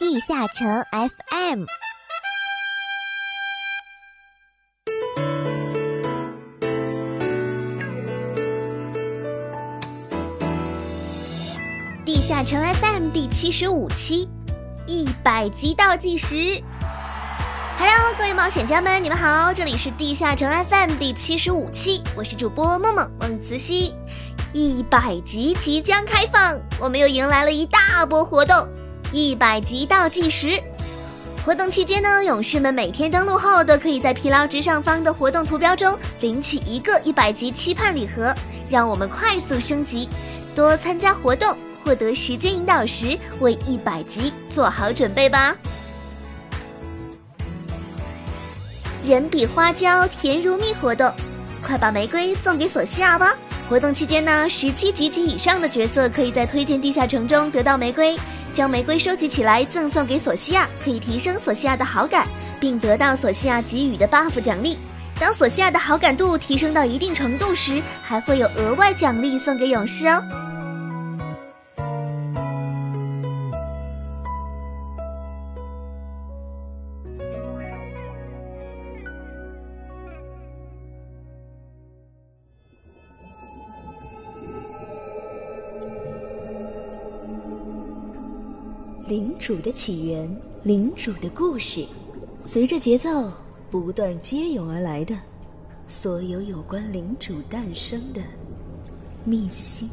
地下城 FM。地下城 FM 第七十五期，一百集倒计时。Hello，各位冒险家们，你们好，这里是地下城 FM 第七十五期，我是主播梦梦梦慈溪。一百集即将开放，我们又迎来了一大波活动，一百级倒计时。活动期间呢，勇士们每天登录后都可以在疲劳值上方的活动图标中领取一个一百级期盼礼盒，让我们快速升级，多参加活动。获得时间引导时，为一百级做好准备吧。人比花娇甜如蜜活动，快把玫瑰送给索西亚吧！活动期间呢，十七级及以上的角色可以在推荐地下城中得到玫瑰，将玫瑰收集起来赠送给索西亚，可以提升索西亚的好感，并得到索西亚给予的 buff 奖励。当索西亚的好感度提升到一定程度时，还会有额外奖励送给勇士哦。领主的起源，领主的故事，随着节奏不断接涌而来的，所有有关领主诞生的秘辛。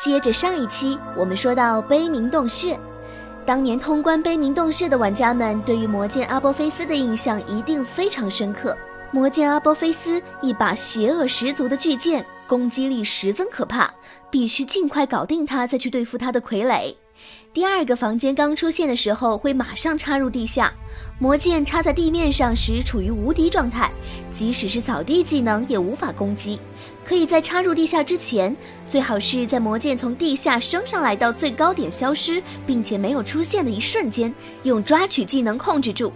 接着上一期，我们说到悲鸣洞穴。当年通关悲鸣洞穴的玩家们，对于魔剑阿波菲斯的印象一定非常深刻。魔剑阿波菲斯一把邪恶十足的巨剑，攻击力十分可怕，必须尽快搞定它，再去对付他的傀儡。第二个房间刚出现的时候，会马上插入地下。魔剑插在地面上时处于无敌状态，即使是扫地技能也无法攻击。可以在插入地下之前，最好是在魔剑从地下升上来到最高点消失并且没有出现的一瞬间，用抓取技能控制住。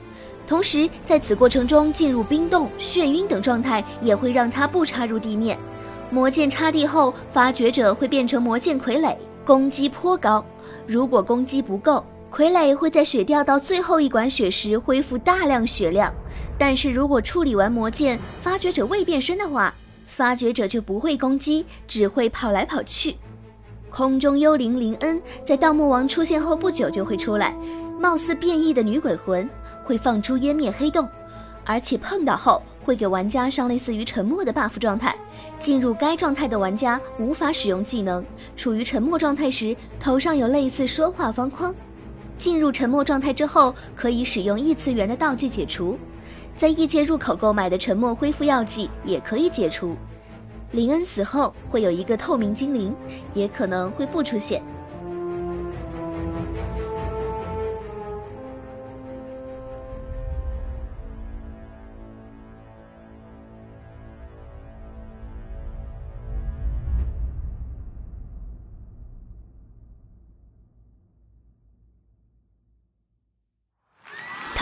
同时，在此过程中进入冰冻、眩晕等状态，也会让它不插入地面。魔剑插地后，发掘者会变成魔剑傀儡。攻击颇高，如果攻击不够，傀儡会在血掉到最后一管血时恢复大量血量。但是如果处理完魔剑，发掘者未变身的话，发掘者就不会攻击，只会跑来跑去。空中幽灵林恩在盗墓王出现后不久就会出来，貌似变异的女鬼魂会放出湮灭黑洞。而且碰到后会给玩家上类似于沉默的 buff 状态，进入该状态的玩家无法使用技能。处于沉默状态时，头上有类似说话方框。进入沉默状态之后，可以使用异次元的道具解除。在异界入口购买的沉默恢复药剂也可以解除。林恩死后会有一个透明精灵，也可能会不出现。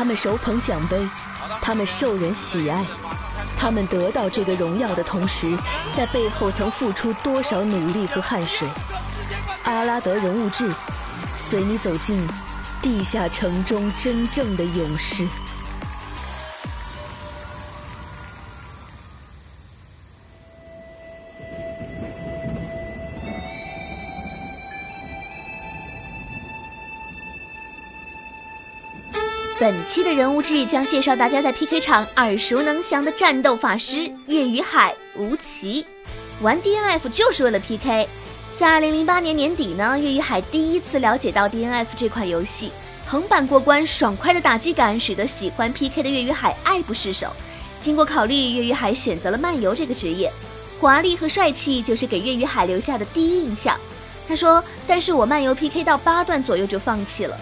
他们手捧奖杯，他们受人喜爱，他们得到这个荣耀的同时，在背后曾付出多少努力和汗水？阿拉德人物志，随你走进地下城中真正的勇士。本期的人物志将介绍大家在 PK 场耳熟能详的战斗法师岳雨海吴奇。玩 DNF 就是为了 PK。在2008年年底呢，岳雨海第一次了解到 DNF 这款游戏，横版过关，爽快的打击感使得喜欢 PK 的岳雨海爱不释手。经过考虑，岳雨海选择了漫游这个职业，华丽和帅气就是给岳雨海留下的第一印象。他说：“但是我漫游 PK 到八段左右就放弃了。”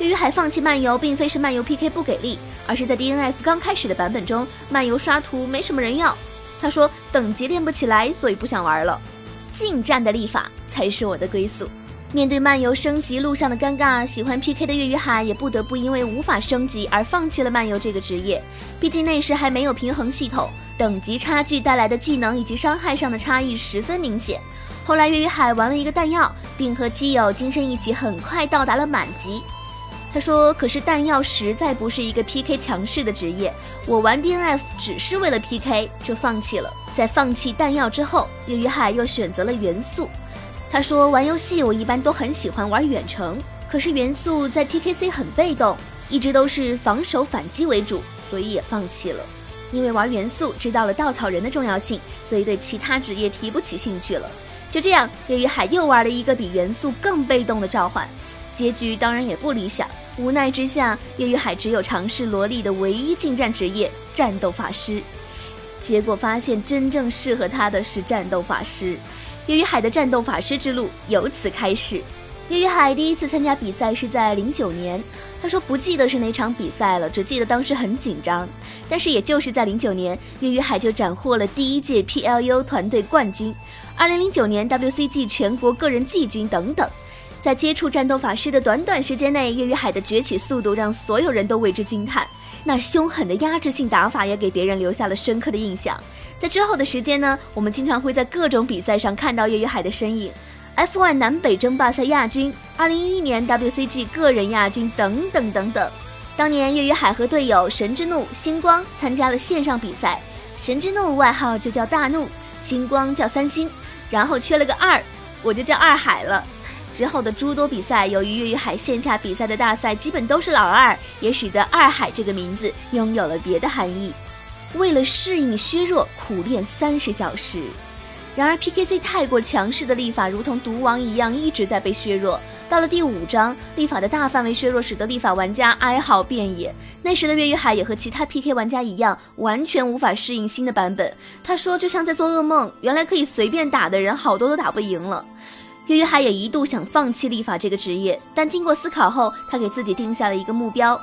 岳雨海放弃漫游，并非是漫游 PK 不给力，而是在 DNF 刚开始的版本中，漫游刷图没什么人要。他说等级练不起来，所以不想玩了。近战的立法才是我的归宿。面对漫游升级路上的尴尬，喜欢 PK 的岳雨海也不得不因为无法升级而放弃了漫游这个职业。毕竟那时还没有平衡系统，等级差距带来的技能以及伤害上的差异十分明显。后来岳雨海玩了一个弹药，并和基友金身一起，很快到达了满级。他说：“可是弹药实在不是一个 PK 强势的职业，我玩 DNF 只是为了 PK，就放弃了。在放弃弹药之后，岳雨海又选择了元素。”他说：“玩游戏我一般都很喜欢玩远程，可是元素在 PKC 很被动，一直都是防守反击为主，所以也放弃了。因为玩元素知道了稻草人的重要性，所以对其他职业提不起兴趣了。就这样，岳雨海又玩了一个比元素更被动的召唤，结局当然也不理想。无奈之下，岳雨海只有尝试萝莉的唯一近战职业——战斗法师，结果发现真正适合他的是战斗法师。”岳雨海的战斗法师之路由此开始。岳雨海第一次参加比赛是在零九年，他说不记得是哪场比赛了，只记得当时很紧张。但是也就是在零九年，岳雨海就斩获了第一届 PLU 团队冠军，二零零九年 WCG 全国个人季军等等。在接触战斗法师的短短时间内，岳雨海的崛起速度让所有人都为之惊叹。那凶狠的压制性打法也给别人留下了深刻的印象。在之后的时间呢，我们经常会在各种比赛上看到岳雨海的身影，F1 南北争霸赛亚军，2011年 WCG 个人亚军等等等等。当年岳雨海和队友神之怒、星光参加了线上比赛，神之怒外号就叫大怒，星光叫三星，然后缺了个二，我就叫二海了。之后的诸多比赛，由于岳雨海线下比赛的大赛基本都是老二，也使得二海这个名字拥有了别的含义。为了适应削弱，苦练三十小时。然而 PKC 太过强势的立法，如同毒王一样，一直在被削弱。到了第五章，立法的大范围削弱，使得立法玩家哀嚎遍野。那时的岳雨海也和其他 PK 玩家一样，完全无法适应新的版本。他说，就像在做噩梦，原来可以随便打的人，好多都打不赢了。岳雨海也一度想放弃立法这个职业，但经过思考后，他给自己定下了一个目标：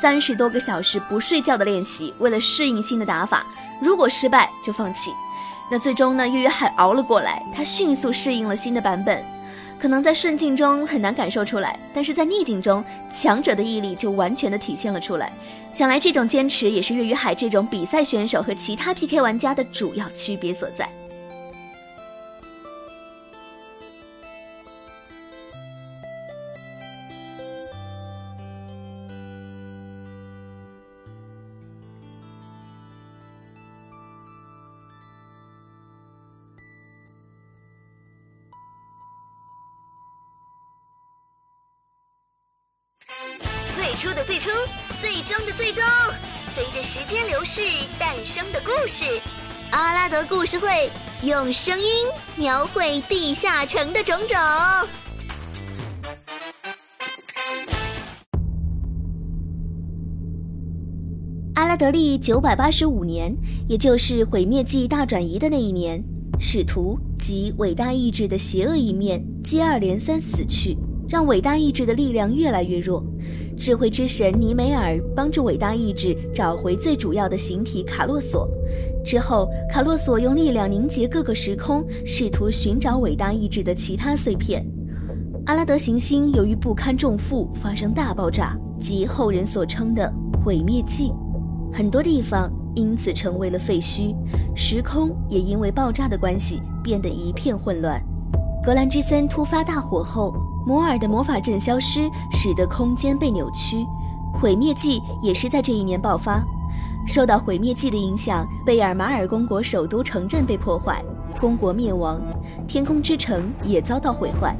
三十多个小时不睡觉的练习，为了适应新的打法。如果失败就放弃。那最终呢？岳雨海熬了过来，他迅速适应了新的版本。可能在顺境中很难感受出来，但是在逆境中，强者的毅力就完全的体现了出来。想来这种坚持也是岳雨海这种比赛选手和其他 PK 玩家的主要区别所在。初的最初，最终的最终，随着时间流逝诞生的故事，阿拉德故事会用声音描绘地下城的种种。阿拉德利九百八十五年，也就是毁灭纪大转移的那一年，使徒及伟大意志的邪恶一面接二连三死去。让伟大意志的力量越来越弱，智慧之神尼梅尔帮助伟大意志找回最主要的形体卡洛索。之后，卡洛索用力量凝结各个时空，试图寻找伟大意志的其他碎片。阿拉德行星由于不堪重负发生大爆炸，即后人所称的毁灭纪，很多地方因此成为了废墟，时空也因为爆炸的关系变得一片混乱。格兰之森突发大火后。摩尔的魔法阵消失，使得空间被扭曲。毁灭纪也是在这一年爆发。受到毁灭纪的影响，贝尔马尔公国首都城镇被破坏，公国灭亡，天空之城也遭到毁坏。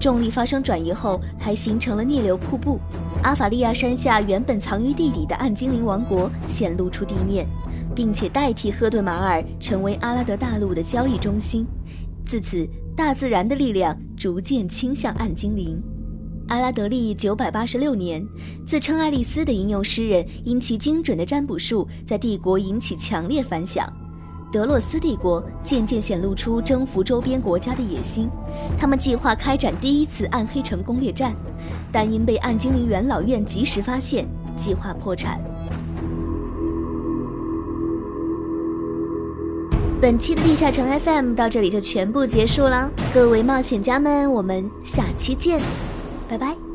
重力发生转移后，还形成了逆流瀑布。阿法利亚山下原本藏于地底的暗精灵王国显露出地面，并且代替赫顿马尔成为阿拉德大陆的交易中心。自此。大自然的力量逐渐倾向暗精灵。阿拉德利九百八十六年，自称爱丽丝的吟游诗人因其精准的占卜术，在帝国引起强烈反响。德洛斯帝国渐渐显露出征服周边国家的野心，他们计划开展第一次暗黑城攻略战，但因被暗精灵元老院及时发现，计划破产。本期的地下城 FM 到这里就全部结束了，各位冒险家们，我们下期见，拜拜。